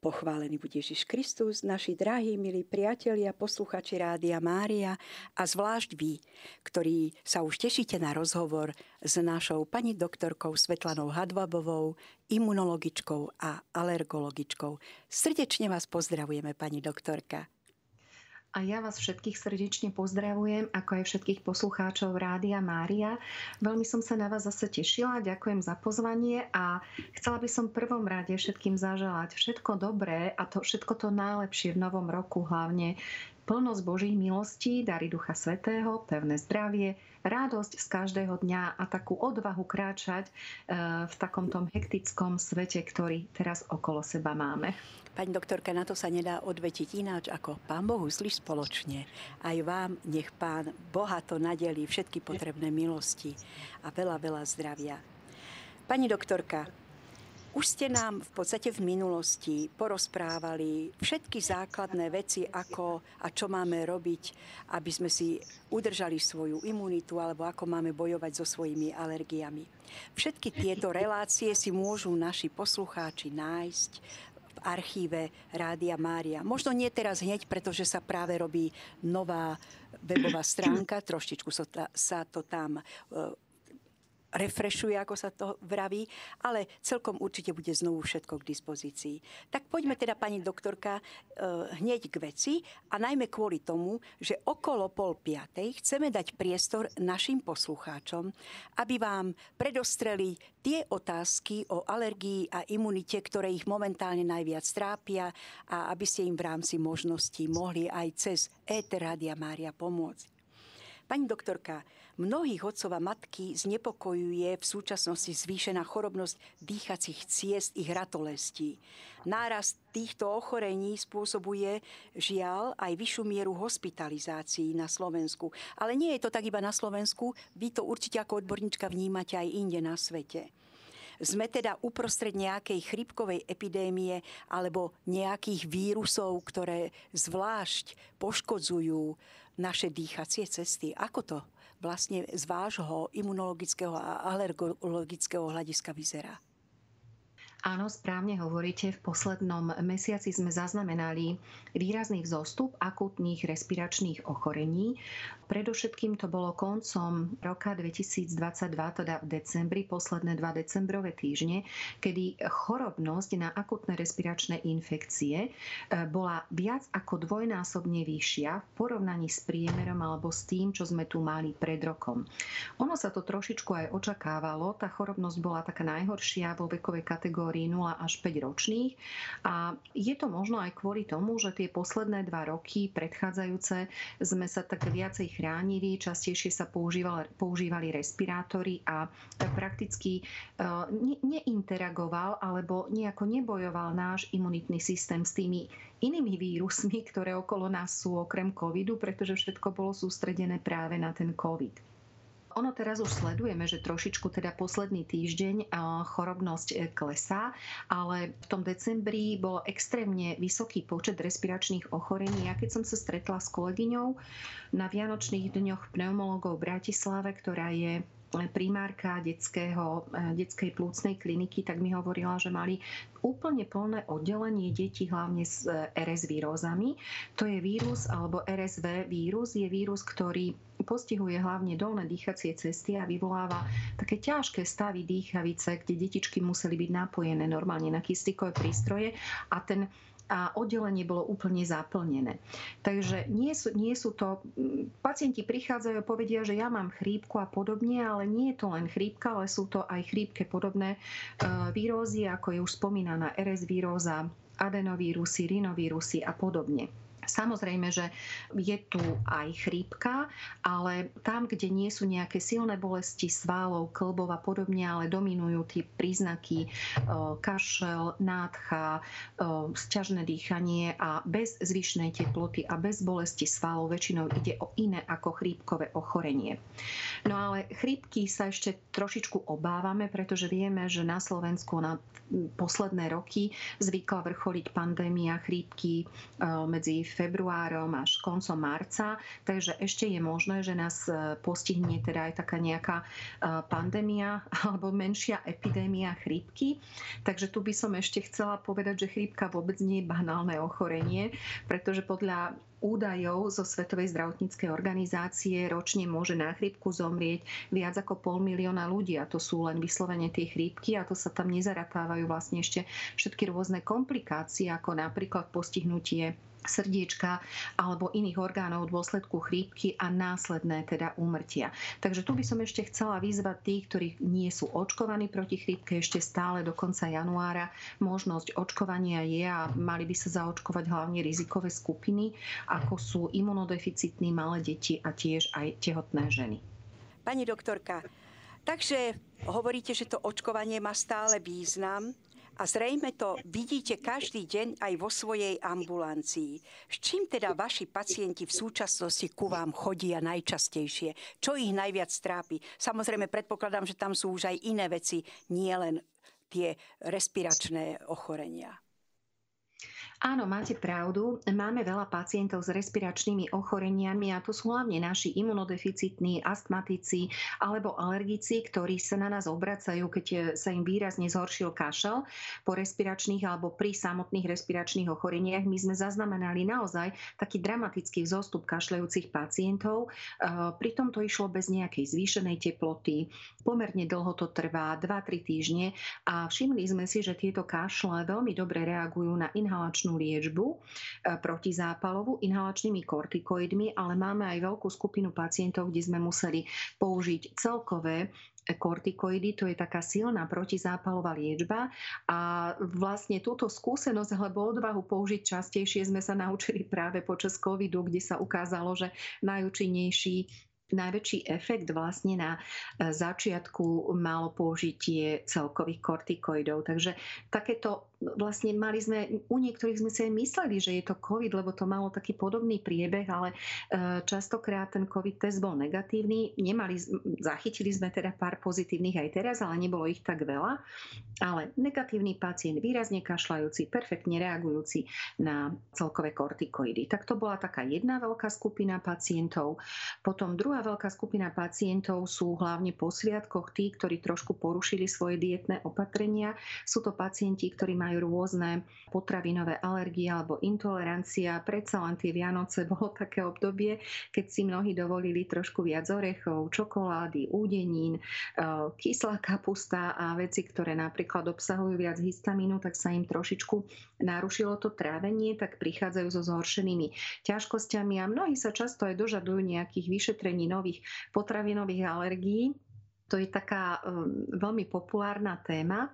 Pochválený bude Ježiš Kristus, naši drahí, milí priatelia, posluchači Rádia Mária a zvlášť vy, ktorí sa už tešíte na rozhovor s našou pani doktorkou Svetlanou Hadvabovou, imunologičkou a alergologičkou. Srdečne vás pozdravujeme, pani doktorka. A ja vás všetkých srdečne pozdravujem, ako aj všetkých poslucháčov Rádia Mária. Veľmi som sa na vás zase tešila, ďakujem za pozvanie a chcela by som prvom rade všetkým zaželať všetko dobré a to všetko to najlepšie v novom roku, hlavne plnosť Božích milostí, dary Ducha Svetého, pevné zdravie, radosť z každého dňa a takú odvahu kráčať e, v takom tom hektickom svete, ktorý teraz okolo seba máme. Pani doktorka, na to sa nedá odvetiť ináč ako Pán Bohu zli spoločne. Aj vám nech Pán bohato nadelí všetky potrebné milosti a veľa, veľa zdravia. Pani doktorka, už ste nám v podstate v minulosti porozprávali všetky základné veci, ako a čo máme robiť, aby sme si udržali svoju imunitu alebo ako máme bojovať so svojimi alergiami. Všetky tieto relácie si môžu naši poslucháči nájsť archíve Rádia Mária. Možno nie teraz hneď, pretože sa práve robí nová webová stránka, trošičku sa to tam e, refreshuje, ako sa to vraví, ale celkom určite bude znovu všetko k dispozícii. Tak poďme teda, pani doktorka, e, hneď k veci a najmä kvôli tomu, že okolo pol piatej chceme dať priestor našim poslucháčom, aby vám predostreli tie otázky o alergii a imunite, ktoré ich momentálne najviac trápia a aby ste im v rámci možností mohli aj cez ETR Rádia Mária pomôcť. Pani doktorka, Mnohých otcov a matky znepokojuje v súčasnosti zvýšená chorobnosť dýchacích ciest ich ratolestí. Nárast týchto ochorení spôsobuje žiaľ aj vyššiu mieru hospitalizácií na Slovensku. Ale nie je to tak iba na Slovensku, vy to určite ako odborníčka vnímate aj inde na svete. Sme teda uprostred nejakej chrypkovej epidémie alebo nejakých vírusov, ktoré zvlášť poškodzujú naše dýchacie cesty. Ako to vlastne z vášho imunologického a alergologického hľadiska vyzerá? Áno, správne hovoríte. V poslednom mesiaci sme zaznamenali výrazný vzostup akutných respiračných ochorení. Predovšetkým to bolo koncom roka 2022, teda v decembri, posledné dva decembrové týždne, kedy chorobnosť na akutné respiračné infekcie e, bola viac ako dvojnásobne vyššia v porovnaní s priemerom alebo s tým, čo sme tu mali pred rokom. Ono sa to trošičku aj očakávalo. Tá chorobnosť bola taká najhoršia vo vekovej kategórii 0 až 5 ročných a je to možno aj kvôli tomu, že tie posledné dva roky predchádzajúce sme sa tak viacej chránili, častejšie sa používali, používali respirátory a prakticky e, neinteragoval alebo nejako nebojoval náš imunitný systém s tými inými vírusmi, ktoré okolo nás sú okrem covidu, pretože všetko bolo sústredené práve na ten covid. Ono teraz už sledujeme, že trošičku teda posledný týždeň chorobnosť e, klesá, ale v tom decembri bol extrémne vysoký počet respiračných ochorení. Ja keď som sa stretla s kolegyňou na Vianočných dňoch pneumologov v Bratislave, ktorá je primárka detského, eh, detskej plúcnej kliniky, tak mi hovorila, že mali úplne plné oddelenie detí hlavne s eh, RS vírózami. To je vírus, alebo RSV vírus, je vírus, ktorý postihuje hlavne dolné dýchacie cesty a vyvoláva také ťažké stavy dýchavice, kde detičky museli byť napojené normálne na kyslíkové prístroje a ten a oddelenie bolo úplne zaplnené. Takže nie sú, nie sú to... Pacienti prichádzajú a povedia, že ja mám chrípku a podobne, ale nie je to len chrípka, ale sú to aj chrípke podobné e, vírózy, ako je už spomínaná RS víróza, adenovírusy, rinovírusy a podobne. Samozrejme, že je tu aj chrípka, ale tam, kde nie sú nejaké silné bolesti svalov, klbov a podobne, ale dominujú tie príznaky e, kašel, nádcha, e, sťažné dýchanie a bez zvyšnej teploty a bez bolesti svalov väčšinou ide o iné ako chrípkové ochorenie. No ale chrípky sa ešte trošičku obávame, pretože vieme, že na Slovensku na posledné roky zvykla vrcholiť pandémia chrípky e, medzi februárom až koncom marca, takže ešte je možné, že nás e, postihne teda aj taká nejaká e, pandémia alebo menšia epidémia chrípky. Takže tu by som ešte chcela povedať, že chrípka vôbec nie je banálne ochorenie, pretože podľa údajov zo Svetovej zdravotníckej organizácie ročne môže na chrípku zomrieť viac ako pol milióna ľudí a to sú len vyslovene tie chrípky a to sa tam nezaratávajú vlastne ešte všetky rôzne komplikácie ako napríklad postihnutie srdiečka alebo iných orgánov v dôsledku chrípky a následné teda úmrtia. Takže tu by som ešte chcela vyzvať tých, ktorí nie sú očkovaní proti chrípke ešte stále do konca januára. Možnosť očkovania je a mali by sa zaočkovať hlavne rizikové skupiny, ako sú imunodeficitní malé deti a tiež aj tehotné ženy. Pani doktorka, takže hovoríte, že to očkovanie má stále význam a zrejme to vidíte každý deň aj vo svojej ambulancii. S čím teda vaši pacienti v súčasnosti ku vám chodia najčastejšie? Čo ich najviac trápi? Samozrejme, predpokladám, že tam sú už aj iné veci, nie len tie respiračné ochorenia. Áno, máte pravdu. Máme veľa pacientov s respiračnými ochoreniami a to sú hlavne naši imunodeficitní, astmatici alebo alergici, ktorí sa na nás obracajú, keď sa im výrazne zhoršil kašel po respiračných alebo pri samotných respiračných ochoreniach. My sme zaznamenali naozaj taký dramatický vzostup kašľajúcich pacientov. Pritom to išlo bez nejakej zvýšenej teploty. Pomerne dlho to trvá, 2-3 týždne a všimli sme si, že tieto kašle veľmi dobre reagujú na inhalačnú inhalačnú liečbu e, protizápalovú inhalačnými kortikoidmi, ale máme aj veľkú skupinu pacientov, kde sme museli použiť celkové kortikoidy, to je taká silná protizápalová liečba. A vlastne túto skúsenosť alebo odvahu použiť častejšie sme sa naučili práve počas covidu, kde sa ukázalo, že najúčinnejší najväčší efekt vlastne na e, začiatku malo použitie celkových kortikoidov. Takže takéto vlastne mali sme, u niektorých sme si aj mysleli, že je to COVID, lebo to malo taký podobný priebeh, ale e, častokrát ten COVID test bol negatívny. Nemali, zachytili sme teda pár pozitívnych aj teraz, ale nebolo ich tak veľa. Ale negatívny pacient, výrazne kašľajúci, perfektne reagujúci na celkové kortikoidy. Tak to bola taká jedna veľká skupina pacientov. Potom druhá veľká skupina pacientov sú hlavne po sviatkoch tí, ktorí trošku porušili svoje dietné opatrenia. Sú to pacienti, ktorí majú rôzne potravinové alergie alebo intolerancia. Predsa len tie Vianoce bolo také obdobie, keď si mnohí dovolili trošku viac orechov, čokolády, údenín, e, kyslá kapusta a veci, ktoré napríklad obsahujú viac histamínu, tak sa im trošičku narušilo to trávenie, tak prichádzajú so zhoršenými ťažkosťami a mnohí sa často aj dožadujú nejakých vyšetrení nových potravinových alergií to je taká um, veľmi populárna téma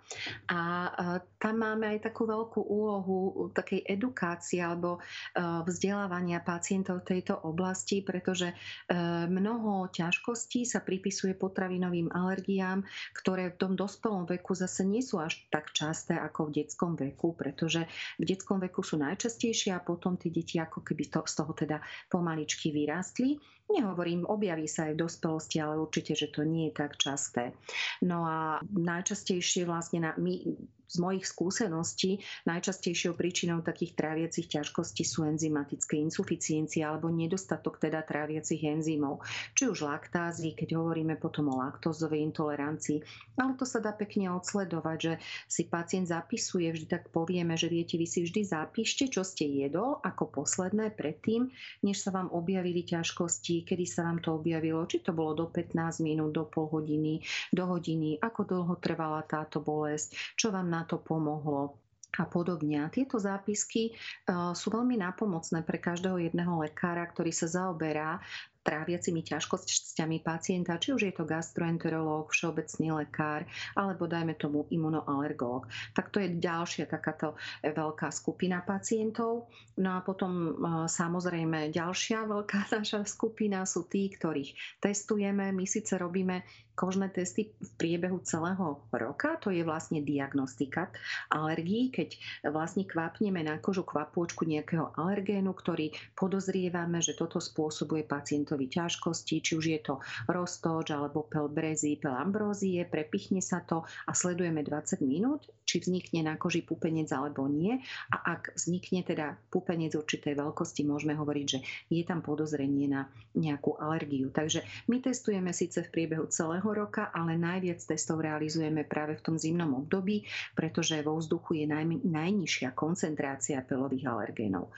a tam máme aj takú veľkú úlohu takej edukácie alebo uh, vzdelávania pacientov v tejto oblasti, pretože uh, mnoho ťažkostí sa pripisuje potravinovým alergiám, ktoré v tom dospelom veku zase nie sú až tak časté ako v detskom veku, pretože v detskom veku sú najčastejšie a potom tie deti ako keby to, z toho teda pomaličky vyrástli. Nehovorím, objaví sa aj v dospelosti, ale určite, že to nie je tak časté. No a najčastejšie vlastne na, my z mojich skúseností najčastejšou príčinou takých tráviacich ťažkostí sú enzymatické insuficiencie alebo nedostatok teda tráviacich enzymov. Či už laktázy, keď hovoríme potom o laktózovej intolerancii. Ale to sa dá pekne odsledovať, že si pacient zapisuje, vždy tak povieme, že viete, vy si vždy zapíšte, čo ste jedol ako posledné predtým, než sa vám objavili ťažkosti, kedy sa vám to objavilo, či to bolo do 15 minút, do pol hodiny, do hodiny, ako dlho trvala táto bolesť, čo vám na to pomohlo a podobne. A tieto zápisky uh, sú veľmi nápomocné pre každého jedného lekára, ktorý sa zaoberá tráviacimi ťažkosťami pacienta, či už je to gastroenterológ, všeobecný lekár, alebo dajme tomu imunoalergolog. Tak to je ďalšia takáto veľká skupina pacientov. No a potom e, samozrejme ďalšia veľká naša skupina sú tí, ktorých testujeme. My síce robíme kožné testy v priebehu celého roka, to je vlastne diagnostika alergií, keď vlastne kvapneme na kožu kvapôčku nejakého alergénu, ktorý podozrievame, že toto spôsobuje pacientovi ťažkosti, či už je to roztoč alebo pel brezy, pel ambrózie, prepichne sa to a sledujeme 20 minút, či vznikne na koži pupenec alebo nie. A ak vznikne teda pupenec určitej veľkosti, môžeme hovoriť, že je tam podozrenie na nejakú alergiu. Takže my testujeme síce v priebehu celého roka, ale najviac testov realizujeme práve v tom zimnom období, pretože vo vzduchu je naj, najnižšia koncentrácia pelových alergénov.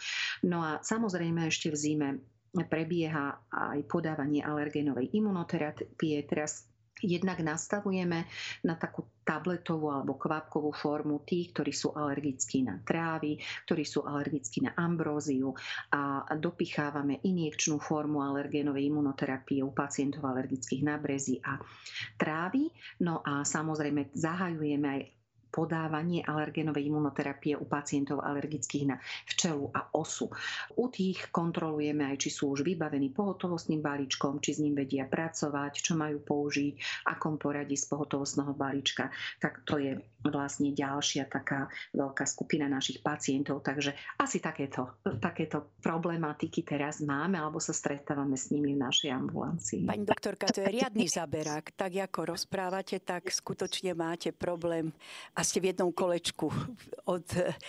No a samozrejme ešte v zime prebieha aj podávanie alergénovej imunoterapie. Teraz Jednak nastavujeme na takú tabletovú alebo kvapkovú formu tých, ktorí sú alergickí na trávy, ktorí sú alergickí na ambróziu a dopichávame injekčnú formu alergénovej imunoterapie u pacientov alergických na brezy a trávy. No a samozrejme zahajujeme aj podávanie alergénovej imunoterapie u pacientov alergických na včelu a osu. U tých kontrolujeme aj, či sú už vybavení pohotovostným balíčkom, či s ním vedia pracovať, čo majú použiť, akom poradí z pohotovostného balíčka. Tak to je vlastne ďalšia taká veľká skupina našich pacientov. Takže asi takéto, takéto problematiky teraz máme alebo sa stretávame s nimi v našej ambulancii. Pani doktorka, to je riadny zaberák. Tak ako rozprávate, tak skutočne máte problém a ste v jednom kolečku od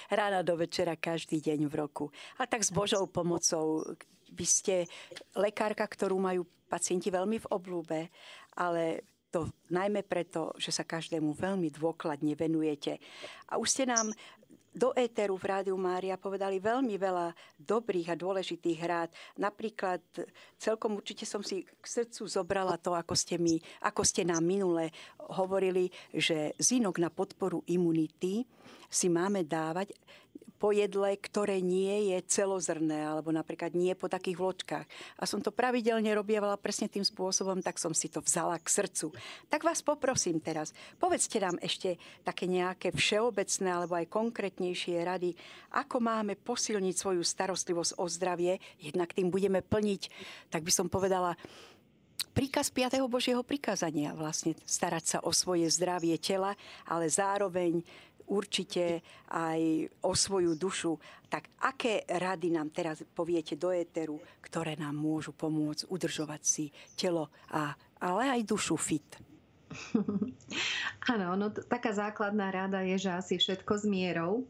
rána do večera každý deň v roku. A tak s Božou pomocou vy ste lekárka, ktorú majú pacienti veľmi v oblúbe, ale to najmä preto, že sa každému veľmi dôkladne venujete. A už ste nám do éteru v Rádiu Mária povedali veľmi veľa dobrých a dôležitých rád. Napríklad celkom určite som si k srdcu zobrala to, ako ste, mi, ako ste nám minule hovorili, že zinok na podporu imunity si máme dávať po jedle, ktoré nie je celozrné, alebo napríklad nie po takých vločkách. A som to pravidelne robievala presne tým spôsobom, tak som si to vzala k srdcu. Tak vás poprosím teraz, povedzte nám ešte také nejaké všeobecné alebo aj konkrétnejšie rady, ako máme posilniť svoju starostlivosť o zdravie, jednak tým budeme plniť, tak by som povedala, príkaz 5. Božieho prikázania, vlastne starať sa o svoje zdravie tela, ale zároveň určite aj o svoju dušu. Tak aké rady nám teraz poviete do éteru, ktoré nám môžu pomôcť udržovať si telo, a, ale aj dušu fit? Áno, no taká základná rada je, že asi všetko s mierou.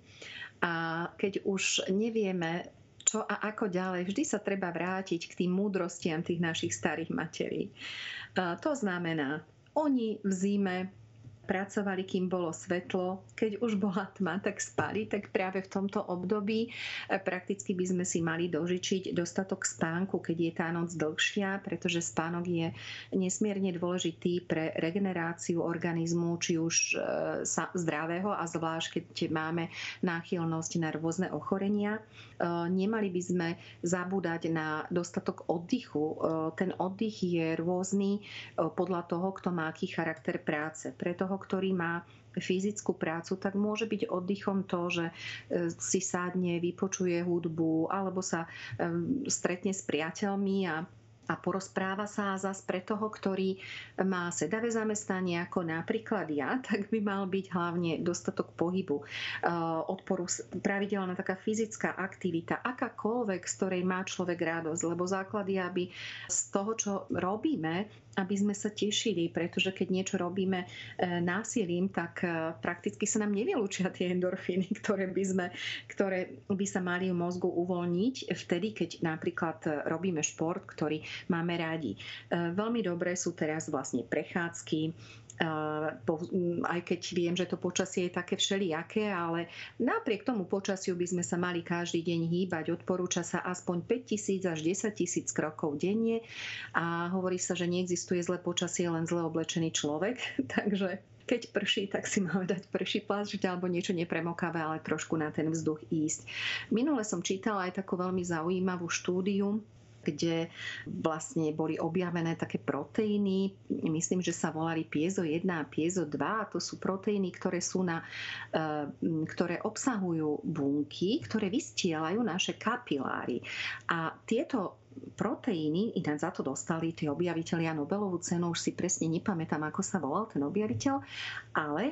A keď už nevieme, čo a ako ďalej, vždy sa treba vrátiť k tým múdrostiam tých našich starých materí. To znamená, oni v zime pracovali, kým bolo svetlo. Keď už bola tma, tak spali. Tak práve v tomto období e, prakticky by sme si mali dožičiť dostatok spánku, keď je tá noc dlhšia, pretože spánok je nesmierne dôležitý pre regeneráciu organizmu, či už e, zdravého a zvlášť, keď máme náchylnosť na rôzne ochorenia. E, nemali by sme zabúdať na dostatok oddychu. Ten oddych je rôzny podľa toho, kto má aký charakter práce. Pre toho, ktorý má fyzickú prácu, tak môže byť oddychom to, že e, si sádne, vypočuje hudbu alebo sa e, stretne s priateľmi a a porozpráva sa zas pre toho, ktorý má sedavé zamestnanie, ako napríklad ja, tak by mal byť hlavne dostatok pohybu, e, odporu, pravidelná taká fyzická aktivita, akákoľvek, z ktorej má človek radosť, lebo základ aby z toho, čo robíme, aby sme sa tešili, pretože keď niečo robíme e, násilím, tak e, prakticky sa nám nevylúčia tie endorfíny, ktoré by, sme, ktoré by sa mali v mozgu uvoľniť vtedy, keď napríklad e, robíme šport, ktorý máme rádi. Veľmi dobré sú teraz vlastne prechádzky, aj keď viem, že to počasie je také všelijaké, ale napriek tomu počasiu by sme sa mali každý deň hýbať. Odporúča sa aspoň 5000 až 10 tisíc krokov denne a hovorí sa, že neexistuje zlé počasie, len zle oblečený človek. Takže keď prší, tak si máme dať prší plášť alebo niečo nepremokavé, ale trošku na ten vzduch ísť. Minule som čítala aj takú veľmi zaujímavú štúdiu, kde vlastne boli objavené také proteíny, myslím, že sa volali piezo 1 a piezo 2, a to sú proteíny, ktoré sú na, eh, ktoré obsahujú bunky, ktoré vystielajú naše kapiláry. A tieto proteíny, ináč za to dostali tí objaviteľia Nobelovú cenu, už si presne nepamätám, ako sa volal ten objaviteľ, ale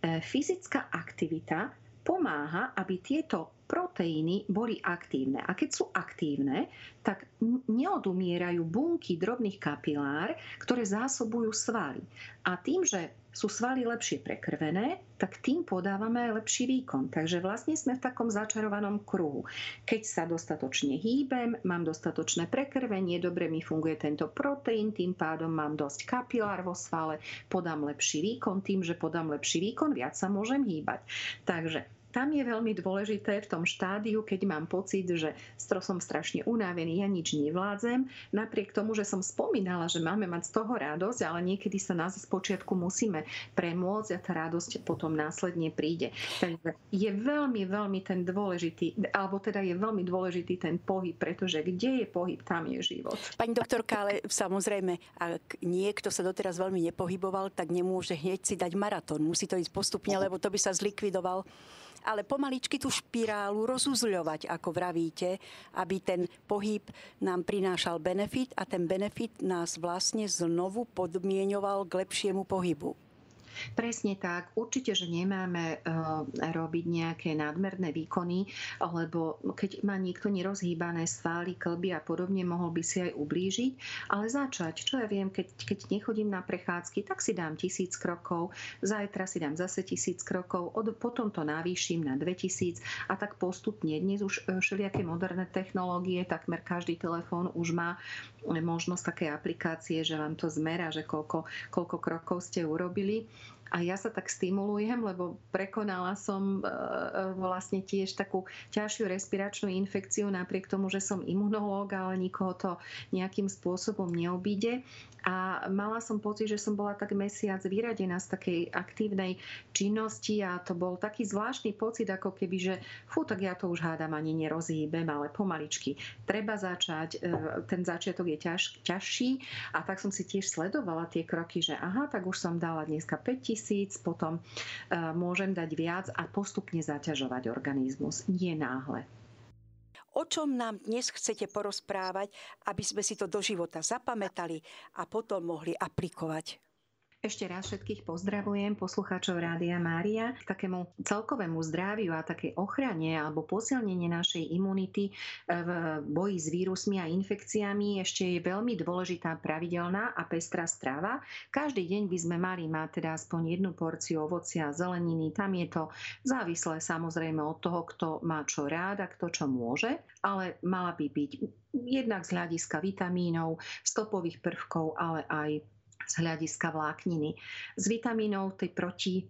eh, fyzická aktivita pomáha, aby tieto proteíny boli aktívne. A keď sú aktívne, tak neodumierajú bunky drobných kapilár, ktoré zásobujú svaly. A tým, že sú svaly lepšie prekrvené, tak tým podávame aj lepší výkon. Takže vlastne sme v takom začarovanom kruhu. Keď sa dostatočne hýbem, mám dostatočné prekrvenie, dobre mi funguje tento proteín, tým pádom mám dosť kapilár vo svale, podám lepší výkon, tým, že podám lepší výkon, viac sa môžem hýbať. Takže tam je veľmi dôležité v tom štádiu, keď mám pocit, že som strašne unavený, ja nič nevládzem, napriek tomu, že som spomínala, že máme mať z toho radosť, ale niekedy sa nás z počiatku musíme premôcť a tá radosť potom následne príde. Takže je veľmi, veľmi ten dôležitý, alebo teda je veľmi dôležitý ten pohyb, pretože kde je pohyb, tam je život. Pani doktorka, ale samozrejme, ak niekto sa doteraz veľmi nepohyboval, tak nemôže hneď si dať maratón. Musí to ísť postupne, lebo to by sa zlikvidoval ale pomaličky tú špirálu rozuzľovať, ako vravíte, aby ten pohyb nám prinášal benefit a ten benefit nás vlastne znovu podmienoval k lepšiemu pohybu. Presne tak. Určite, že nemáme uh, robiť nejaké nadmerné výkony, lebo keď má niekto nerozhýbané svaly, klby a podobne, mohol by si aj ublížiť. Ale začať, čo ja viem, keď, keď nechodím na prechádzky, tak si dám tisíc krokov, zajtra si dám zase tisíc krokov, od, potom to navýšim na 2000 a tak postupne. Dnes už e, všelijaké moderné technológie, takmer každý telefón už má možnosť také aplikácie, že vám to zmera, že koľko, koľko krokov ste urobili. A ja sa tak stimulujem, lebo prekonala som e, e, vlastne tiež takú ťažšiu respiračnú infekciu, napriek tomu, že som imunológ, ale nikoho to nejakým spôsobom neobíde a mala som pocit, že som bola tak mesiac vyradená z takej aktívnej činnosti a to bol taký zvláštny pocit, ako keby, že fú, tak ja to už hádam ani nerozhýbem, ale pomaličky. Treba začať, e, ten začiatok je ťaž, ťažší a tak som si tiež sledovala tie kroky, že aha, tak už som dala dneska 5000, potom e, môžem dať viac a postupne zaťažovať organizmus. Nie náhle o čom nám dnes chcete porozprávať, aby sme si to do života zapamätali a potom mohli aplikovať. Ešte raz všetkých pozdravujem poslucháčov Rádia Mária. K takému celkovému zdraviu a takej ochrane alebo posilnenie našej imunity v boji s vírusmi a infekciami ešte je veľmi dôležitá pravidelná a pestrá strava. Každý deň by sme mali mať teda aspoň jednu porciu ovocia a zeleniny. Tam je to závislé samozrejme od toho, kto má čo rád a kto čo môže, ale mala by byť jednak z hľadiska vitamínov, stopových prvkov, ale aj z hľadiska vlákniny. Z vitamínov tej proti e,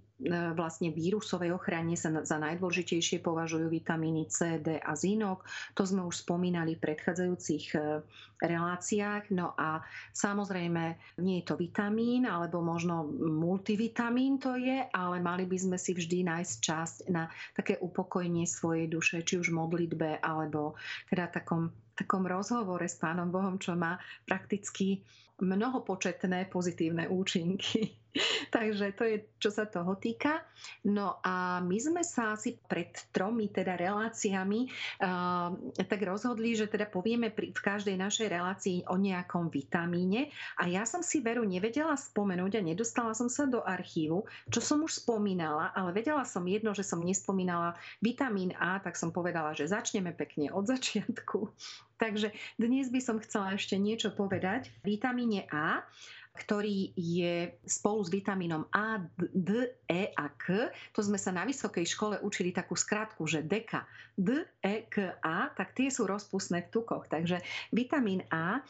vlastne vírusovej ochrane sa za najdôležitejšie považujú vitamíny C, D a zinok. To sme už spomínali v predchádzajúcich e, reláciách. No a samozrejme nie je to vitamín, alebo možno multivitamín to je, ale mali by sme si vždy nájsť časť na také upokojenie svojej duše, či už modlitbe, alebo teda takom, takom rozhovore s Pánom Bohom, čo má prakticky mnohopočetné pozitívne účinky. Takže to je, čo sa toho týka. No a my sme sa asi pred tromi teda reláciami uh, tak rozhodli, že teda povieme pri, v každej našej relácii o nejakom vitamíne a ja som si veru nevedela spomenúť a nedostala som sa do archívu, čo som už spomínala, ale vedela som jedno, že som nespomínala vitamín A, tak som povedala, že začneme pekne od začiatku. Takže dnes by som chcela ešte niečo povedať. Vitamíne A ktorý je spolu s vitamínom A, D, E a K. To sme sa na vysokej škole učili takú skratku, že deka. D, E, K, A, tak tie sú rozpustné v tukoch. Takže vitamín A e,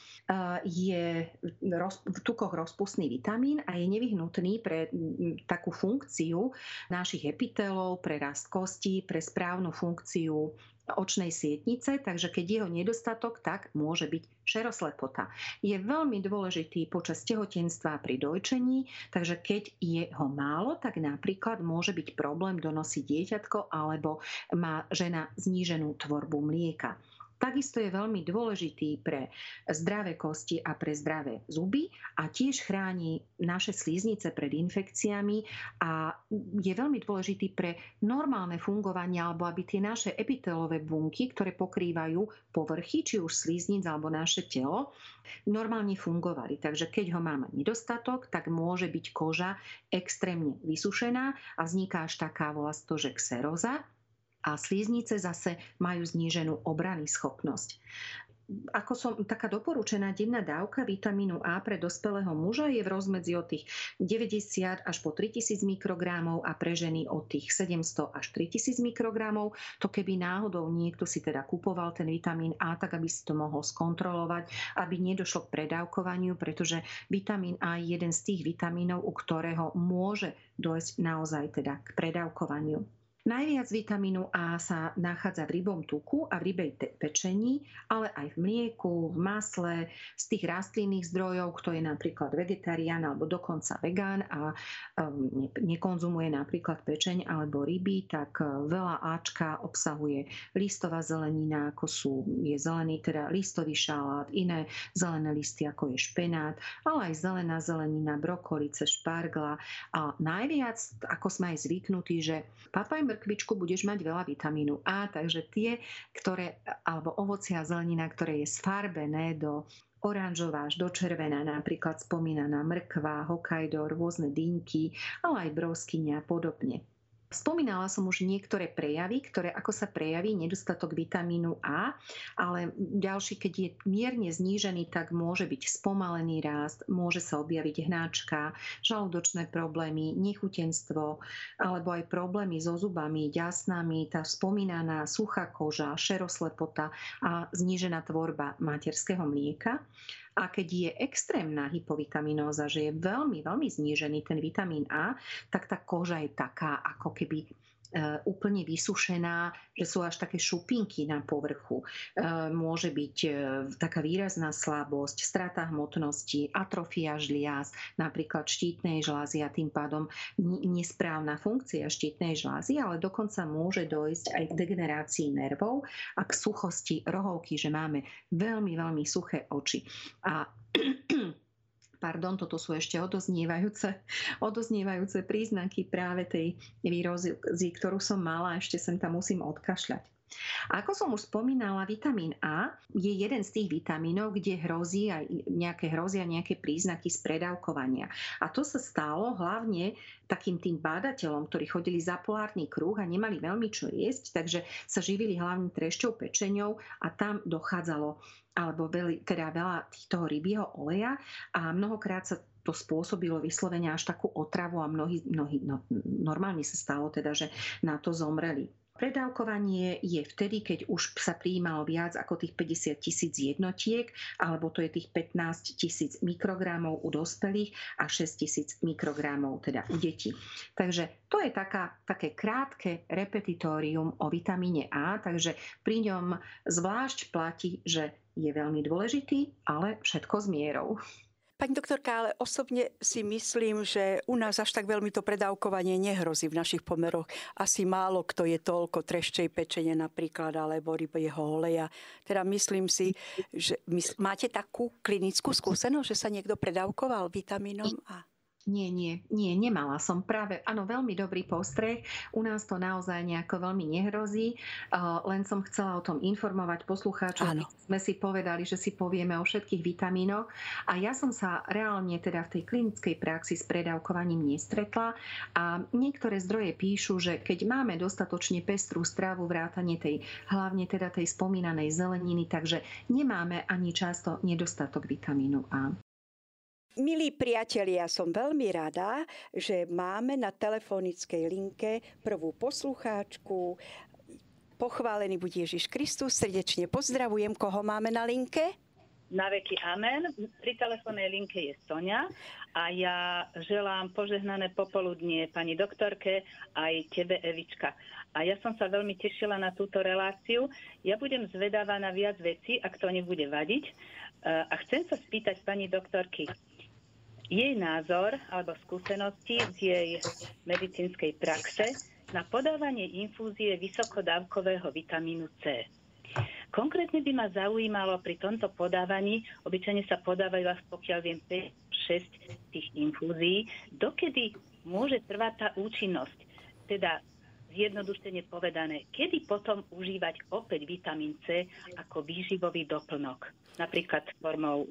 je v tukoch rozpustný vitamín a je nevyhnutný pre takú funkciu našich epitelov, pre rast kosti, pre správnu funkciu očnej sietnice, takže keď jeho nedostatok, tak môže byť šeroslepota. Je veľmi dôležitý počas tehotenstva pri dojčení, takže keď je ho málo, tak napríklad môže byť problém donosiť dieťatko alebo má žena zníženú tvorbu mlieka. Takisto je veľmi dôležitý pre zdravé kosti a pre zdravé zuby a tiež chráni naše slíznice pred infekciami a je veľmi dôležitý pre normálne fungovanie alebo aby tie naše epitelové bunky, ktoré pokrývajú povrchy, či už slíznic alebo naše telo, normálne fungovali. Takže keď ho máme nedostatok, tak môže byť koža extrémne vysušená a vzniká až taká volá to, A slíznice zase majú zníženú obrany schopnosť ako som taká doporučená denná dávka vitamínu A pre dospelého muža je v rozmedzi od tých 90 až po 3000 mikrogramov a pre ženy od tých 700 až 3000 mikrogramov. To keby náhodou niekto si teda kupoval ten vitamín A, tak aby si to mohol skontrolovať, aby nedošlo k predávkovaniu, pretože vitamín A je jeden z tých vitamínov, u ktorého môže dojsť naozaj teda k predávkovaniu. Najviac vitamínu A sa nachádza v rybom tuku a v rybej pečení, ale aj v mlieku, v masle, z tých rastlinných zdrojov, kto je napríklad vegetarián alebo dokonca vegán a um, nekonzumuje napríklad pečeň alebo ryby, tak uh, veľa Ačka obsahuje listová zelenina, ako sú, je zelený, teda listový šalát, iné zelené listy, ako je špenát, ale aj zelená zelenina, brokolice, špargla. A najviac, ako sme aj zvyknutí, že papaj mrkvičku budeš mať veľa vitamínu A, takže tie, ktoré, alebo ovocia a zelenina, ktoré je sfarbené do oranžová až do červená, napríklad spomínaná mrkva, Hokkaido, rôzne dýnky, ale aj broskyňa a podobne. Spomínala som už niektoré prejavy, ktoré ako sa prejaví nedostatok vitamínu A, ale ďalší, keď je mierne znížený, tak môže byť spomalený rást, môže sa objaviť hnáčka, žalúdočné problémy, nechutenstvo, alebo aj problémy so zubami, ďasnami, tá spomínaná suchá koža, šeroslepota a znížená tvorba materského mlieka. A keď je extrémna hypovitaminóza, že je veľmi, veľmi znížený ten vitamín A, tak tá koža je taká, ako keby úplne vysušená, že sú až také šupinky na povrchu. E, môže byť e, taká výrazná slabosť, strata hmotnosti, atrofia žliaz, napríklad štítnej žlázy a tým pádom nesprávna funkcia štítnej žlázy, ale dokonca môže dojsť aj k degenerácii nervov a k suchosti rohovky, že máme veľmi, veľmi suché oči. A pardon, toto sú ešte odoznievajúce, odoznievajúce príznaky práve tej výrozy, ktorú som mala, ešte sem tam musím odkašľať. A ako som už spomínala, vitamín A je jeden z tých vitamínov, kde hrozí aj nejaké hrozia nejaké príznaky spredávkovania. A to sa stalo hlavne takým tým bádateľom, ktorí chodili za polárny kruh a nemali veľmi čo jesť, takže sa živili hlavne trešťou, pečeňou a tam dochádzalo alebo veľi, teda veľa toho rybieho oleja a mnohokrát sa to spôsobilo vyslovene až takú otravu a mnohí, mnohí no, normálne sa stalo teda, že na to zomreli. Predávkovanie je vtedy, keď už sa prijímalo viac ako tých 50 tisíc jednotiek, alebo to je tých 15 tisíc mikrogramov u dospelých a 6 tisíc mikrogramov teda u detí. Takže to je taká, také krátke repetitórium o vitamíne A, takže pri ňom zvlášť platí, že je veľmi dôležitý, ale všetko s mierou. Pani doktorka, ale osobne si myslím, že u nás až tak veľmi to predávkovanie nehrozí v našich pomeroch. Asi málo kto je toľko treščej pečenie napríklad, alebo jeho oleja. Teda myslím si, že máte takú klinickú skúsenosť, že sa niekto predávkoval vitamínom A? Nie, nie, nie, nemala som práve, áno, veľmi dobrý postreh. U nás to naozaj nejako veľmi nehrozí, len som chcela o tom informovať poslucháčov. Áno. Sme si povedali, že si povieme o všetkých vitamínoch a ja som sa reálne teda v tej klinickej praxi s predávkovaním nestretla a niektoré zdroje píšu, že keď máme dostatočne pestrú stravu, vrátanie tej, hlavne teda tej spomínanej zeleniny, takže nemáme ani často nedostatok vitamínu A. Milí priatelia, som veľmi rada, že máme na telefonickej linke prvú poslucháčku. Pochválený bude Ježiš Kristus. Srdečne pozdravujem. Koho máme na linke? Na veky amen. Pri telefónnej linke je Sonia a ja želám požehnané popoludnie pani doktorke aj tebe Evička. A ja som sa veľmi tešila na túto reláciu. Ja budem zvedáva na viac veci, ak to nebude vadiť. A chcem sa spýtať pani doktorky, jej názor alebo skúsenosti z jej medicínskej praxe na podávanie infúzie vysokodávkového vitamínu C. Konkrétne by ma zaujímalo pri tomto podávaní, obyčajne sa podávajú pokiaľ viem 5-6 tých infúzií, dokedy môže trvať tá účinnosť. Teda zjednodušene povedané, kedy potom užívať opäť vitamín C ako výživový doplnok, napríklad formou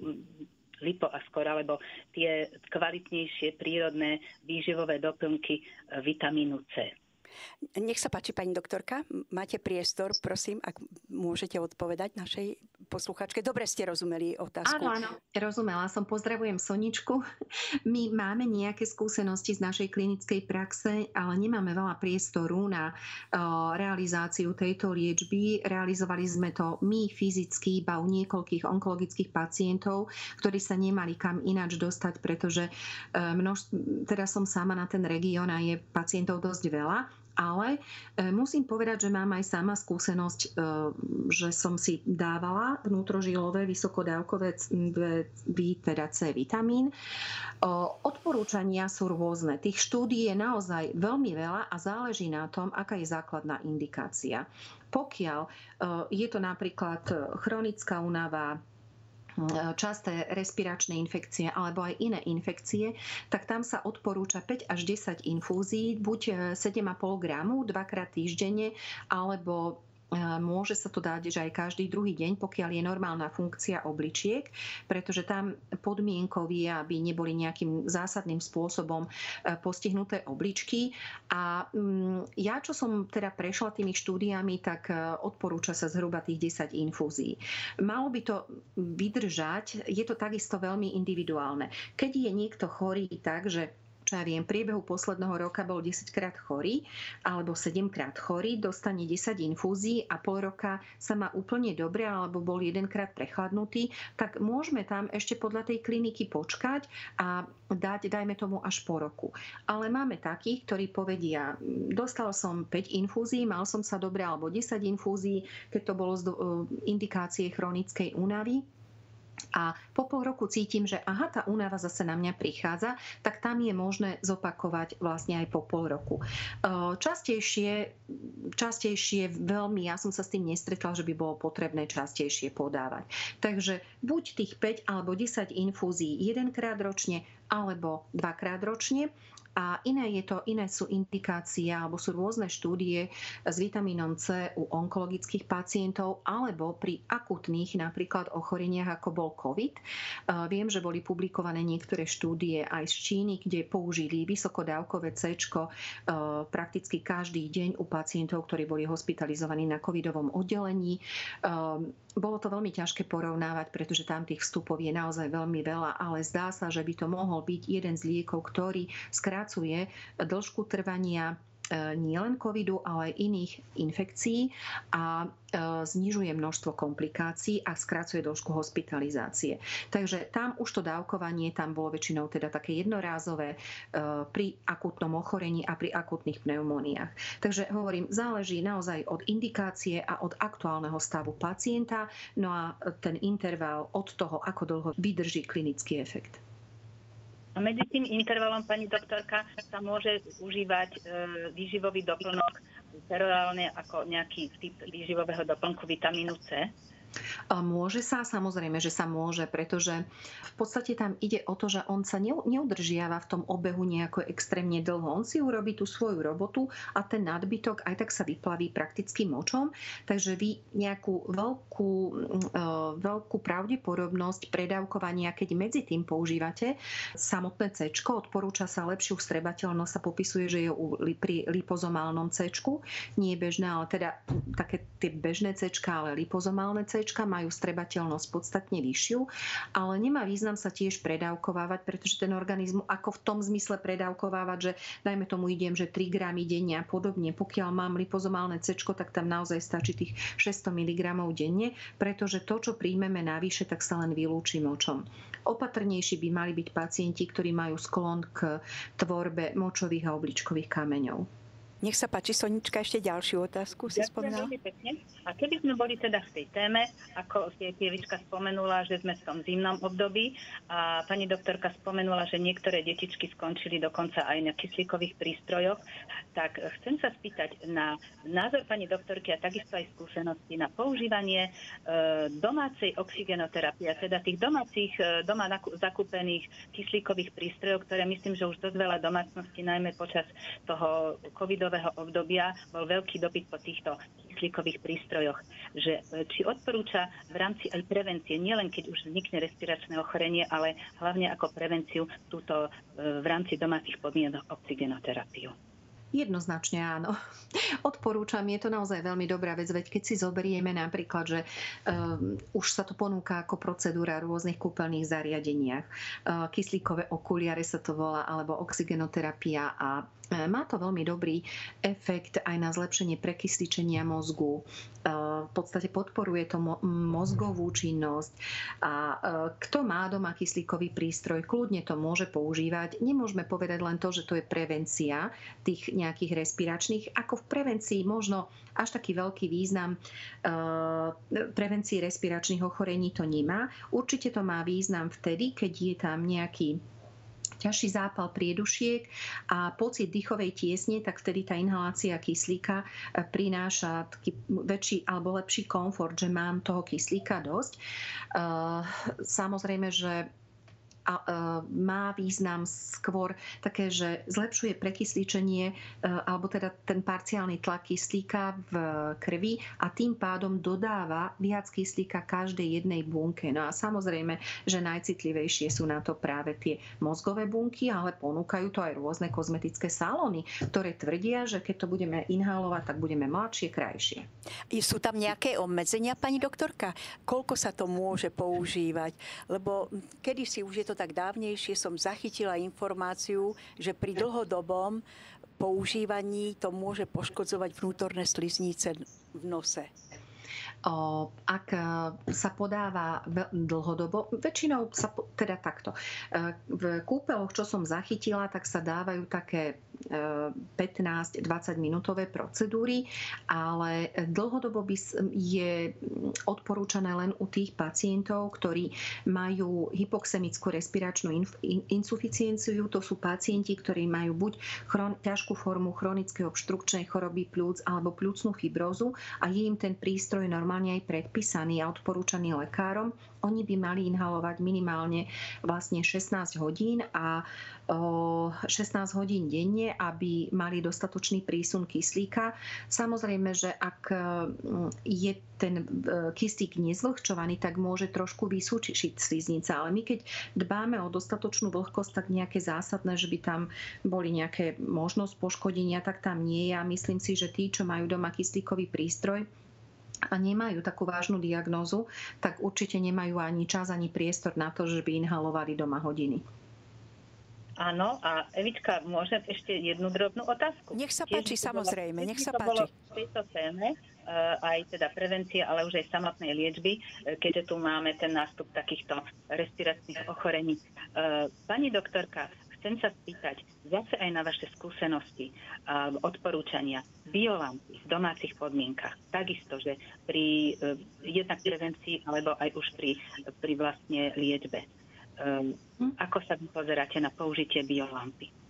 lipoaskor alebo tie kvalitnejšie prírodné výživové doplnky e, vitamínu C. Nech sa páči, pani doktorka, máte priestor, prosím, ak môžete odpovedať našej posluchačke. Dobre ste rozumeli otázku. Áno, áno, rozumela som. Pozdravujem Soničku. My máme nejaké skúsenosti z našej klinickej praxe, ale nemáme veľa priestoru na realizáciu tejto liečby. Realizovali sme to my fyzicky iba u niekoľkých onkologických pacientov, ktorí sa nemali kam ináč dostať, pretože e, množ, teraz som sama na ten región a je pacientov dosť veľa ale e, musím povedať, že mám aj sama skúsenosť, e, že som si dávala vnútrožilové vysokodávkové teda C vitamín. Odporúčania sú rôzne. Tých štúdí je naozaj veľmi veľa a záleží na tom, aká je základná indikácia. Pokiaľ e, je to napríklad chronická únava, časté respiračné infekcie alebo aj iné infekcie, tak tam sa odporúča 5 až 10 infúzií, buď 7,5 gramu dvakrát týždenne, alebo Môže sa to dať, že aj každý druhý deň, pokiaľ je normálna funkcia obličiek, pretože tam podmienkou je, aby neboli nejakým zásadným spôsobom e, postihnuté obličky. A mm, ja, čo som teda prešla tými štúdiami, tak e, odporúča sa zhruba tých 10 infúzií. Malo by to vydržať, je to takisto veľmi individuálne. Keď je niekto chorý tak, že čo ja viem, priebehu posledného roka bol 10 krát chorý alebo 7 krát chorý, dostane 10 infúzií a pol roka sa má úplne dobre alebo bol jedenkrát prechladnutý, tak môžeme tam ešte podľa tej kliniky počkať a dať, dajme tomu, až po roku. Ale máme takých, ktorí povedia, dostal som 5 infúzií, mal som sa dobre alebo 10 infúzií, keď to bolo z indikácie chronickej únavy, a po pol roku cítim, že aha, tá únava zase na mňa prichádza, tak tam je možné zopakovať vlastne aj po pol roku. Častejšie, častejšie veľmi, ja som sa s tým nestretla, že by bolo potrebné častejšie podávať. Takže buď tých 5 alebo 10 infúzií jedenkrát ročne, alebo dvakrát ročne a iné, je to, iné sú indikácie alebo sú rôzne štúdie s vitamínom C u onkologických pacientov alebo pri akutných napríklad ochoreniach ako bol COVID. Viem, že boli publikované niektoré štúdie aj z Číny, kde použili vysokodávkové C prakticky každý deň u pacientov, ktorí boli hospitalizovaní na covidovom oddelení bolo to veľmi ťažké porovnávať, pretože tam tých vstupov je naozaj veľmi veľa, ale zdá sa, že by to mohol byť jeden z liekov, ktorý skrácuje dĺžku trvania nielen covidu, ale aj iných infekcií a e, znižuje množstvo komplikácií a skracuje dĺžku hospitalizácie. Takže tam už to dávkovanie tam bolo väčšinou teda také jednorázové e, pri akutnom ochorení a pri akutných pneumóniách. Takže hovorím, záleží naozaj od indikácie a od aktuálneho stavu pacienta, no a ten interval od toho, ako dlho vydrží klinický efekt. A medzi tým intervalom, pani doktorka, sa môže užívať e, výživový doplnok perorálne ako nejaký typ výživového doplnku vitamínu C? Môže sa, samozrejme, že sa môže, pretože v podstate tam ide o to, že on sa neudržiava v tom obehu nejako extrémne dlho. On si urobí tú svoju robotu a ten nadbytok aj tak sa vyplaví prakticky močom, takže vy nejakú veľkú, e, veľkú pravdepodobnosť predávkovania, keď medzi tým používate samotné C, odporúča sa lepšiu vstrebateľnosť, sa popisuje, že je pri lipozomálnom C, nie bežné, ale teda také tie bežné C, ale lipozomálne C, majú strebateľnosť podstatne vyššiu, ale nemá význam sa tiež predávkovávať, pretože ten organizmus ako v tom zmysle predávkovávať, že dajme tomu idem, že 3 gramy denne a podobne. Pokiaľ mám lipozomálne C, tak tam naozaj stačí tých 600 mg denne, pretože to, čo príjmeme navyše, tak sa len vylúči močom. Opatrnejší by mali byť pacienti, ktorí majú sklon k tvorbe močových a obličkových kameňov. Nech sa páči, Sonička, ešte ďalšiu otázku si spomínala. A keby sme boli teda v tej téme, ako Pievička spomenula, že sme v tom zimnom období a pani doktorka spomenula, že niektoré detičky skončili dokonca aj na kyslíkových prístrojoch, tak chcem sa spýtať na názor pani doktorky a takisto aj skúsenosti na používanie e, domácej oxigenoterapie, teda tých domácich, e, doma zakúpených kyslíkových prístrojov, ktoré myslím, že už dosť veľa domácností, najmä počas toho covidového covidového obdobia bol veľký dopyt po týchto kyslíkových prístrojoch. Že, e, či odporúča v rámci aj prevencie, nielen keď už vznikne respiračné ochorenie, ale hlavne ako prevenciu túto e, v rámci domácich podmienok oxigenoterapiu. Jednoznačne áno. Odporúčam, je to naozaj veľmi dobrá vec, veď keď si zoberieme napríklad, že um, už sa to ponúka ako procedúra v rôznych kúpeľných zariadeniach. Uh, kyslíkové okuliare sa to volá, alebo oxygenoterapia a má to veľmi dobrý efekt aj na zlepšenie prekysličenia mozgu. E, v podstate podporuje to mozgovú činnosť a e, kto má doma kyslíkový prístroj, kľudne to môže používať. Nemôžeme povedať len to, že to je prevencia tých nejakých respiračných. Ako v prevencii možno až taký veľký význam prevencii respiračných ochorení to nemá. Určite to má význam vtedy, keď je tam nejaký ťažší zápal priedušiek a pocit dýchovej tiesne, tak vtedy tá inhalácia kyslíka e, prináša taký väčší alebo lepší komfort, že mám toho kyslíka dosť. E, samozrejme, že a, e, má význam skôr také, že zlepšuje prekysličenie e, alebo teda ten parciálny tlak kyslíka v krvi a tým pádom dodáva viac kyslíka každej jednej bunke. No a samozrejme, že najcitlivejšie sú na to práve tie mozgové bunky, ale ponúkajú to aj rôzne kozmetické salóny, ktoré tvrdia, že keď to budeme inhalovať, tak budeme mladšie, krajšie. Sú tam nejaké obmedzenia, pani doktorka? Koľko sa to môže používať? Lebo kedy si už je to to tak dávnejšie som zachytila informáciu, že pri dlhodobom používaní to môže poškodzovať vnútorné sliznice v nose ak e, sa podáva dlhodobo, väčšinou sa teda takto. E, v kúpeloch, čo som zachytila, tak sa dávajú také 15-20 minútové procedúry, ale dlhodobo by je odporúčané len u tých pacientov, ktorí majú hypoxemickú respiračnú insuficienciu. To sú pacienti, ktorí majú buď chron- ťažkú formu chronickej obštrukčnej choroby plúc alebo plúcnú fibrózu a je im ten prístroj normálne aj predpísaný a odporúčaný lekárom. Oni by mali inhalovať minimálne vlastne 16 hodín a 16 hodín denne, aby mali dostatočný prísun kyslíka. Samozrejme, že ak mm, je ten e, kyslík nezvlhčovaný, tak môže trošku vysúčišiť sliznica. Ale my keď dbáme o dostatočnú vlhkosť, tak nejaké zásadné, že by tam boli nejaké možnosť poškodenia, tak tam nie je. A myslím si, že tí, čo majú doma kyslíkový prístroj, a nemajú takú vážnu diagnózu, tak určite nemajú ani čas, ani priestor na to, že by inhalovali doma hodiny. Áno, a Evička, môžem ešte jednu drobnú otázku? Nech sa páči, samozrejme, nech sa páči. v tejto téme, eh, aj teda prevencie, ale už aj samotnej liečby, eh, keďže tu máme ten nástup takýchto respiračných ochorení. Eh, pani doktorka, chcem sa spýtať zase aj na vaše skúsenosti, odporúčania, biolampy v domácich podmienkach. Takisto, že pri jednak prevencii, alebo aj už pri, pri vlastne liečbe. Ehm, ako sa vy pozeráte na použitie biolampy?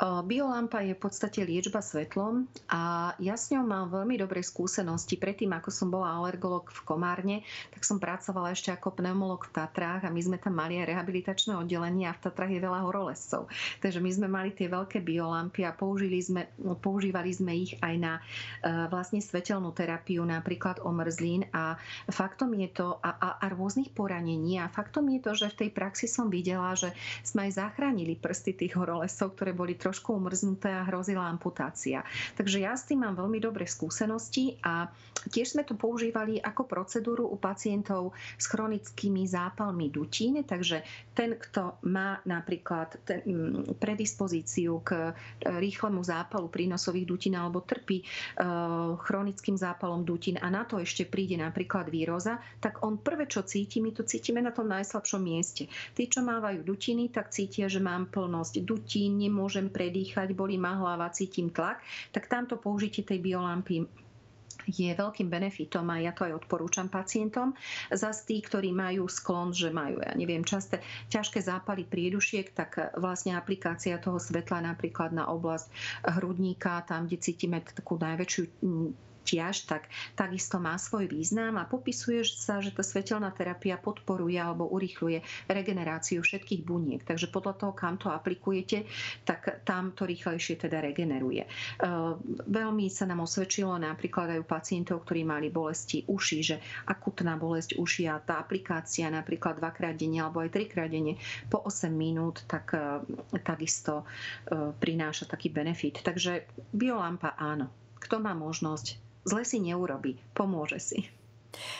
Biolampa je v podstate liečba svetlom a ja s ňou mám veľmi dobré skúsenosti. Predtým, ako som bola alergolog v Komárne, tak som pracovala ešte ako pneumolog v Tatrách a my sme tam mali aj rehabilitačné oddelenie a v Tatrách je veľa horolescov. Takže my sme mali tie veľké biolampy a použili sme, používali sme ich aj na uh, vlastne svetelnú terapiu, napríklad omrzlín a faktom je to a, a, a rôznych poranení a faktom je to, že v tej praxi som videla, že sme aj zachránili prsty tých horolesov, ktoré boli trošku umrznuté a hrozila amputácia. Takže ja s tým mám veľmi dobré skúsenosti a tiež sme to používali ako procedúru u pacientov s chronickými zápalmi dutín, takže ten, kto má napríklad ten, mm, predispozíciu k e, rýchlemu zápalu prínosových dutín alebo trpí e, chronickým zápalom dutín a na to ešte príde napríklad výroza, tak on prvé, čo cíti, my to cítime na tom najslabšom mieste. Tí, čo mávajú dutiny, tak cítia, že mám plnosť dutín, nemôžem predýchať, bolí ma hlava, cítim tlak, tak tamto použitie tej biolampy je veľkým benefitom a ja to aj odporúčam pacientom. Zas tí, ktorí majú sklon, že majú, ja neviem, časté ťažké zápaly priedušiek, tak vlastne aplikácia toho svetla napríklad na oblasť hrudníka, tam, kde cítime takú najväčšiu ťaž, tak takisto má svoj význam a popisuje sa, že tá svetelná terapia podporuje alebo urychľuje regeneráciu všetkých buniek. Takže podľa toho, kam to aplikujete, tak tam to rýchlejšie teda regeneruje. E, veľmi sa nám osvedčilo napríklad aj u pacientov, ktorí mali bolesti uši, že akutná bolesť uši a tá aplikácia napríklad dvakrát denne alebo aj trikrát denne po 8 minút, tak e, takisto e, prináša taký benefit. Takže biolampa áno. Kto má možnosť, zle si neurobi, pomôže si.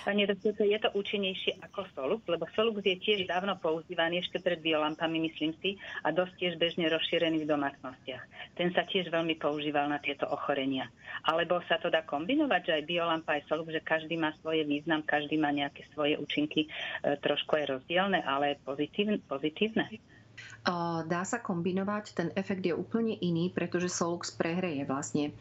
Pani doktorka, je to účinnejšie ako Solux, lebo Solux je tiež dávno používaný ešte pred biolampami, myslím si, a dosť tiež bežne rozšírený v domácnostiach. Ten sa tiež veľmi používal na tieto ochorenia. Alebo sa to dá kombinovať, že aj biolampa, aj Solux, že každý má svoje význam, každý má nejaké svoje účinky, e, trošku je rozdielne, ale pozitívne. pozitívne. Dá sa kombinovať, ten efekt je úplne iný, pretože Solux prehreje vlastne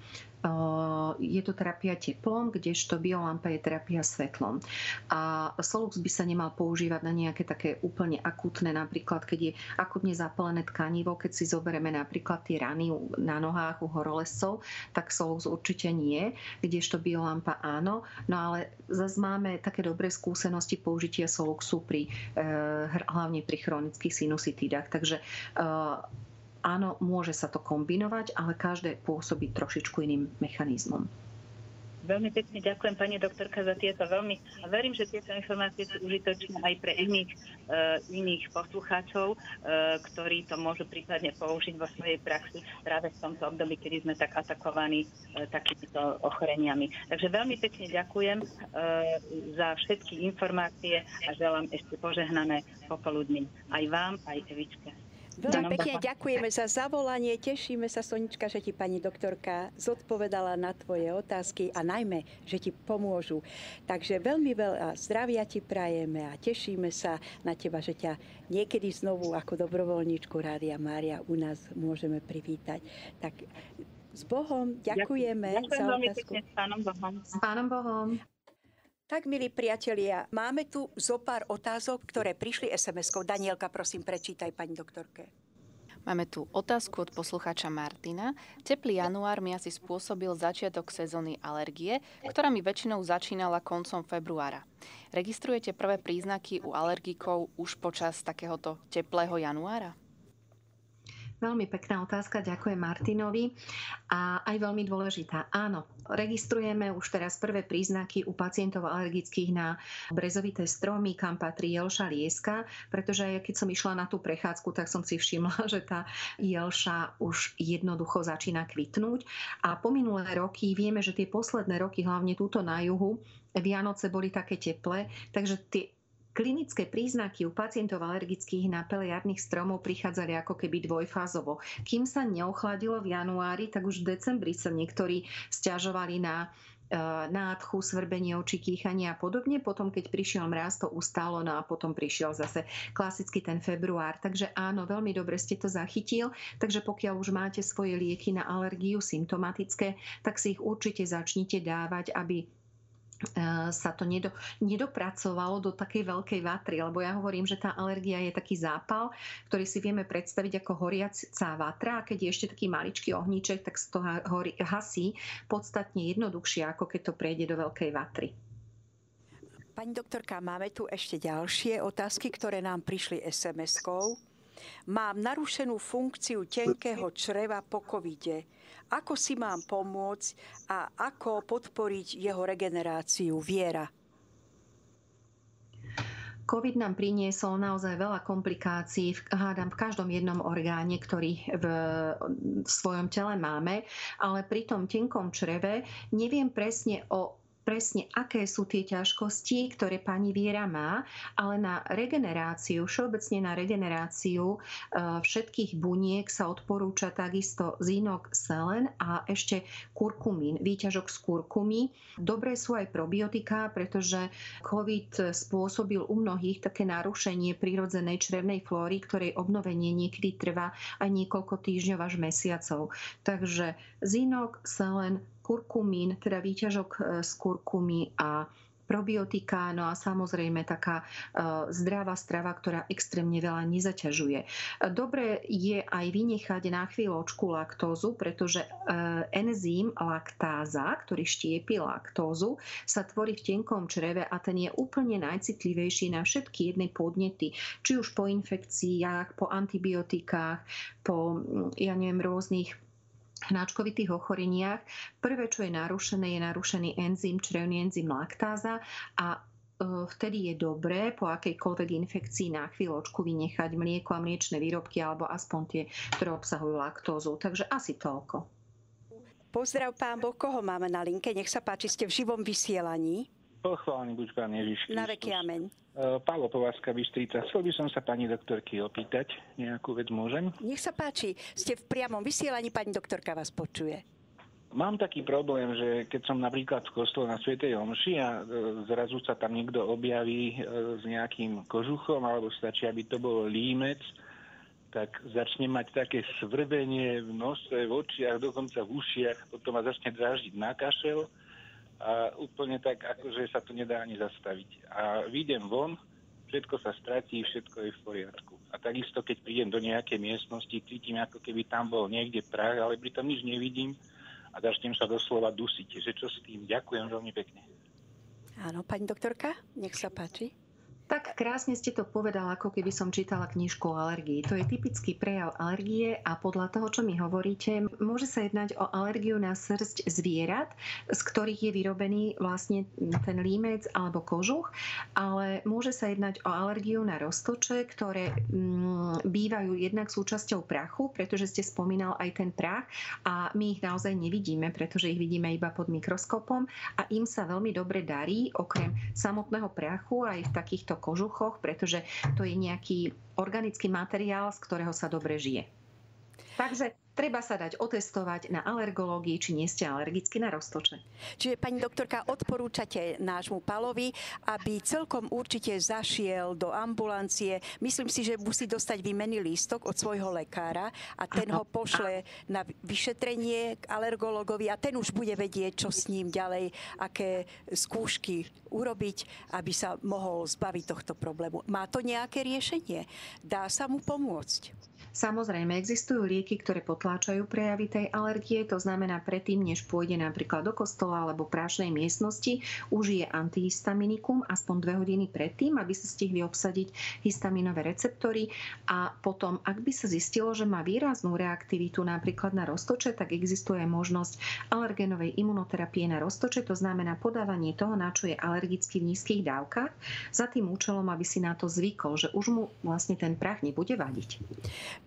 je to terapia teplom, kdežto biolampa je terapia svetlom. A Solux by sa nemal používať na nejaké také úplne akutné, napríklad keď je akutne zapálené tkanivo, keď si zoberieme napríklad tie rany na nohách u horolescov, tak Solux určite nie, kdežto biolampa áno. No ale zase máme také dobré skúsenosti použitia Soluxu pri, eh, hlavne pri chronických sinusitídach. Takže eh, áno, môže sa to kombinovať, ale každé pôsobí trošičku iným mechanizmom. Veľmi pekne ďakujem pani doktorka za tieto veľmi a verím, že tieto informácie sú užitočné aj pre iných, uh, iných poslucháčov, uh, ktorí to môžu prípadne použiť vo svojej praxi práve v tomto období, kedy sme tak atakovaní uh, takýmito ochoreniami. Takže veľmi pekne ďakujem uh, za všetky informácie a želám ešte požehnané popoludní aj vám, aj Evičke. Veľmi pekne ďakujeme za zavolanie. Tešíme sa, Sonička, že ti pani doktorka zodpovedala na tvoje otázky a najmä, že ti pomôžu. Takže veľmi veľa zdravia ti prajeme a tešíme sa na teba, že ťa niekedy znovu ako dobrovoľníčku Rádia Mária u nás môžeme privítať. Tak s Bohom ďakujeme Ďakujem za otázku. Pekne, s pánom Bohom. S pánom Bohom. Tak, milí priatelia, máme tu zo pár otázok, ktoré prišli SMS-kou. Danielka, prosím, prečítaj pani doktorke. Máme tu otázku od poslucháča Martina. Teplý január mi asi spôsobil začiatok sezóny alergie, ktorá mi väčšinou začínala koncom februára. Registrujete prvé príznaky u alergikov už počas takéhoto teplého januára? Veľmi pekná otázka, ďakujem Martinovi. A aj veľmi dôležitá. Áno, registrujeme už teraz prvé príznaky u pacientov alergických na brezovité stromy, kam patrí jelša lieska, pretože aj keď som išla na tú prechádzku, tak som si všimla, že tá jelša už jednoducho začína kvitnúť. A po minulé roky vieme, že tie posledné roky, hlavne túto na juhu, Vianoce boli také teplé, takže tie Klinické príznaky u pacientov alergických na pele jarných stromov prichádzali ako keby dvojfázovo. Kým sa neochladilo v januári, tak už v decembri sa niektorí stiažovali na e, nádchu, svrbenie očí, kýchanie a podobne. Potom, keď prišiel mráz, to ustálo, no a potom prišiel zase klasicky ten február. Takže áno, veľmi dobre ste to zachytil. Takže pokiaľ už máte svoje lieky na alergiu symptomatické, tak si ich určite začnite dávať, aby sa to nedo, nedopracovalo do takej veľkej vatry, lebo ja hovorím, že tá alergia je taký zápal, ktorý si vieme predstaviť ako horiaca vatra a keď je ešte taký maličký ohníček, tak sa to hasí podstatne jednoduchšie, ako keď to prejde do veľkej vatry. Pani doktorka, máme tu ešte ďalšie otázky, ktoré nám prišli SMS-kou. Mám narušenú funkciu tenkého čreva po covide ako si mám pomôcť a ako podporiť jeho regeneráciu, viera. COVID nám priniesol naozaj veľa komplikácií, hádam, v každom jednom orgáne, ktorý v, v svojom tele máme, ale pri tom tenkom čreve neviem presne o presne, aké sú tie ťažkosti, ktoré pani Viera má, ale na regeneráciu, všeobecne na regeneráciu e, všetkých buniek sa odporúča takisto zinok selen a ešte kurkumín, výťažok z kurkumy. Dobré sú aj probiotika, pretože COVID spôsobil u mnohých také narušenie prírodzenej črevnej flóry, ktorej obnovenie niekedy trvá aj niekoľko týždňov až mesiacov. Takže zinok, selen, kurkumín, teda výťažok e, z kurkumy a probiotika, no a samozrejme taká zdravá strava, ktorá extrémne veľa nezaťažuje. Dobre je aj vynechať na chvíľočku laktózu, pretože enzym laktáza, ktorý štiepi laktózu, sa tvorí v tenkom čreve a ten je úplne najcitlivejší na všetky jedné podnety, či už po infekciách, po antibiotikách, po, ja neviem, rôznych hnáčkovitých ochoreniach. Prvé, čo je narušené, je narušený enzym, črevný enzym laktáza a e, vtedy je dobré po akejkoľvek infekcii na chvíľočku vynechať mlieko a mliečne výrobky alebo aspoň tie, ktoré obsahujú laktózu. Takže asi toľko. Pozdrav pán Boh, koho máme na linke? Nech sa páči, ste v živom vysielaní. Pochválený buď pán Ježiš Kristus. Na veky amen. E, Pálo Povázka, Bystrica. Chcel by som sa pani doktorky opýtať. Nejakú vec môžem? Nech sa páči. Ste v priamom vysielaní, pani doktorka vás počuje. Mám taký problém, že keď som napríklad v kostole na Svetej Omši a e, zrazu sa tam niekto objaví e, s nejakým kožuchom, alebo stačí, aby to bol límec, tak začne mať také svrbenie v nose, v očiach, dokonca v ušiach, potom ma začne drážiť na kašel a úplne tak, akože sa to nedá ani zastaviť. A vyjdem von, všetko sa stratí, všetko je v poriadku. A takisto, keď prídem do nejakej miestnosti, cítim, ako keby tam bol niekde prach, ale pritom nič nevidím a začnem sa doslova dusiť. Že čo s tým? Ďakujem veľmi pekne. Áno, pani doktorka, nech sa páči. Tak krásne ste to povedala, ako keby som čítala knižku o alergii. To je typický prejav alergie a podľa toho, čo mi hovoríte, môže sa jednať o alergiu na srst zvierat, z ktorých je vyrobený vlastne ten límec alebo kožuch, ale môže sa jednať o alergiu na roztoče, ktoré mm, bývajú jednak súčasťou prachu, pretože ste spomínal aj ten prach a my ich naozaj nevidíme, pretože ich vidíme iba pod mikroskopom a im sa veľmi dobre darí, okrem samotného prachu aj v takýchto kožuchoch, pretože to je nejaký organický materiál, z ktorého sa dobre žije. Takže treba sa dať otestovať na alergológii, či nie ste alergicky na roztoče. Čiže, pani doktorka, odporúčate nášmu Palovi, aby celkom určite zašiel do ambulancie. Myslím si, že musí dostať výmenný lístok od svojho lekára a ten ho pošle na vyšetrenie k alergologovi a ten už bude vedieť, čo s ním ďalej, aké skúšky urobiť, aby sa mohol zbaviť tohto problému. Má to nejaké riešenie? Dá sa mu pomôcť? Samozrejme, existujú lieky, ktoré potláčajú prejavy tej alergie, to znamená predtým, než pôjde napríklad do kostola alebo prášnej miestnosti, užije antihistaminikum aspoň dve hodiny predtým, aby sa stihli obsadiť histaminové receptory a potom, ak by sa zistilo, že má výraznú reaktivitu napríklad na roztoče, tak existuje možnosť alergenovej imunoterapie na roztoče, to znamená podávanie toho, na čo je alergicky v nízkych dávkach, za tým účelom, aby si na to zvykol, že už mu vlastne ten prach nebude vadiť.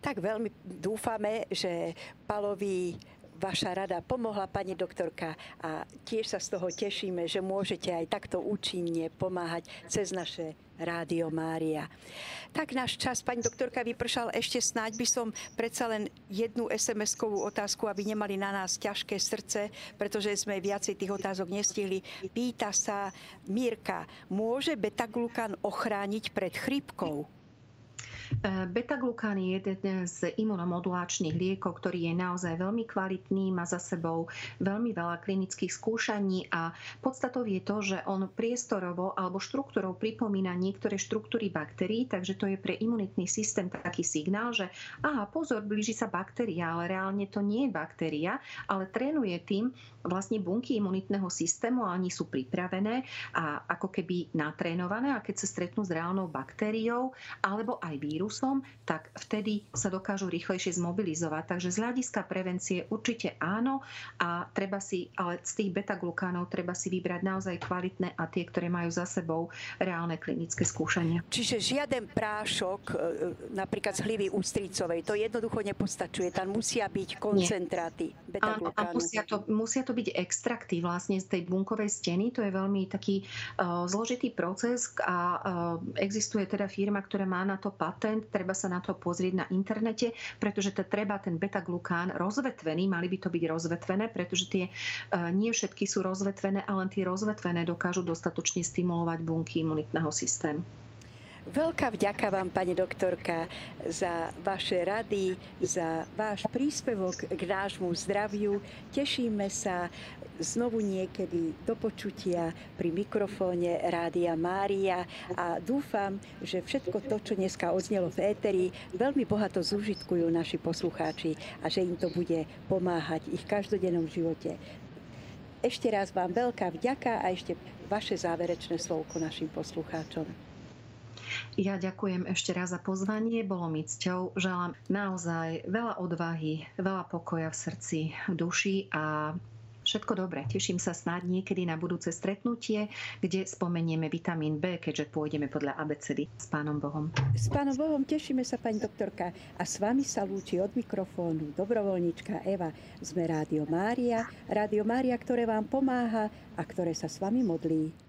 Tak veľmi dúfame, že Palovi vaša rada pomohla, pani doktorka, a tiež sa z toho tešíme, že môžete aj takto účinne pomáhať cez naše Rádio Mária. Tak náš čas, pani doktorka, vypršal. Ešte snáď by som predsa len jednu SMS-kovú otázku, aby nemali na nás ťažké srdce, pretože sme viacej tých otázok nestihli. Pýta sa Mírka, môže beta-glukan ochrániť pred chrípkou? E, beta-glukán je jeden z imunomodulačných liekov, ktorý je naozaj veľmi kvalitný, má za sebou veľmi veľa klinických skúšaní a podstatou je to, že on priestorovo alebo štruktúrou pripomína niektoré štruktúry baktérií, takže to je pre imunitný systém taký signál, že aha, pozor, blíži sa baktéria, ale reálne to nie je baktéria, ale trénuje tým vlastne bunky imunitného systému a oni sú pripravené a ako keby natrénované a keď sa stretnú s reálnou baktériou alebo aj vírusom, vírusom, tak vtedy sa dokážu rýchlejšie zmobilizovať. Takže z hľadiska prevencie určite áno a treba si, ale z tých beta-glukánov treba si vybrať naozaj kvalitné a tie, ktoré majú za sebou reálne klinické skúšania. Čiže žiaden prášok, e, napríklad z hlivy ústricovej, to jednoducho nepostačuje. Tam musia byť koncentráty beta-glukánu. A, a musia, to, musia to byť extrakty vlastne z tej bunkovej steny. To je veľmi taký uh, zložitý proces a uh, existuje teda firma, ktorá má na to patent patent, treba sa na to pozrieť na internete, pretože to treba ten beta-glukán rozvetvený, mali by to byť rozvetvené, pretože tie e, nie všetky sú rozvetvené, ale len tie rozvetvené dokážu dostatočne stimulovať bunky imunitného systému. Veľká vďaka vám, pani doktorka, za vaše rady, za váš príspevok k nášmu zdraviu. Tešíme sa znovu niekedy do počutia pri mikrofóne Rádia Mária a dúfam, že všetko to, čo dneska odznelo v éteri, veľmi bohato zúžitkujú naši poslucháči a že im to bude pomáhať ich každodennom živote. Ešte raz vám veľká vďaka a ešte vaše záverečné slovko našim poslucháčom. Ja ďakujem ešte raz za pozvanie, bolo mi cťou. Želám naozaj veľa odvahy, veľa pokoja v srdci, v duši a Všetko dobré. Teším sa snáď niekedy na budúce stretnutie, kde spomenieme vitamín B, keďže pôjdeme podľa abecedy s Pánom Bohom. S Pánom Bohom tešíme sa, pani doktorka. A s vami sa lúči od mikrofónu dobrovoľnička Eva. Sme Rádio Mária. Rádio Mária, ktoré vám pomáha a ktoré sa s vami modlí.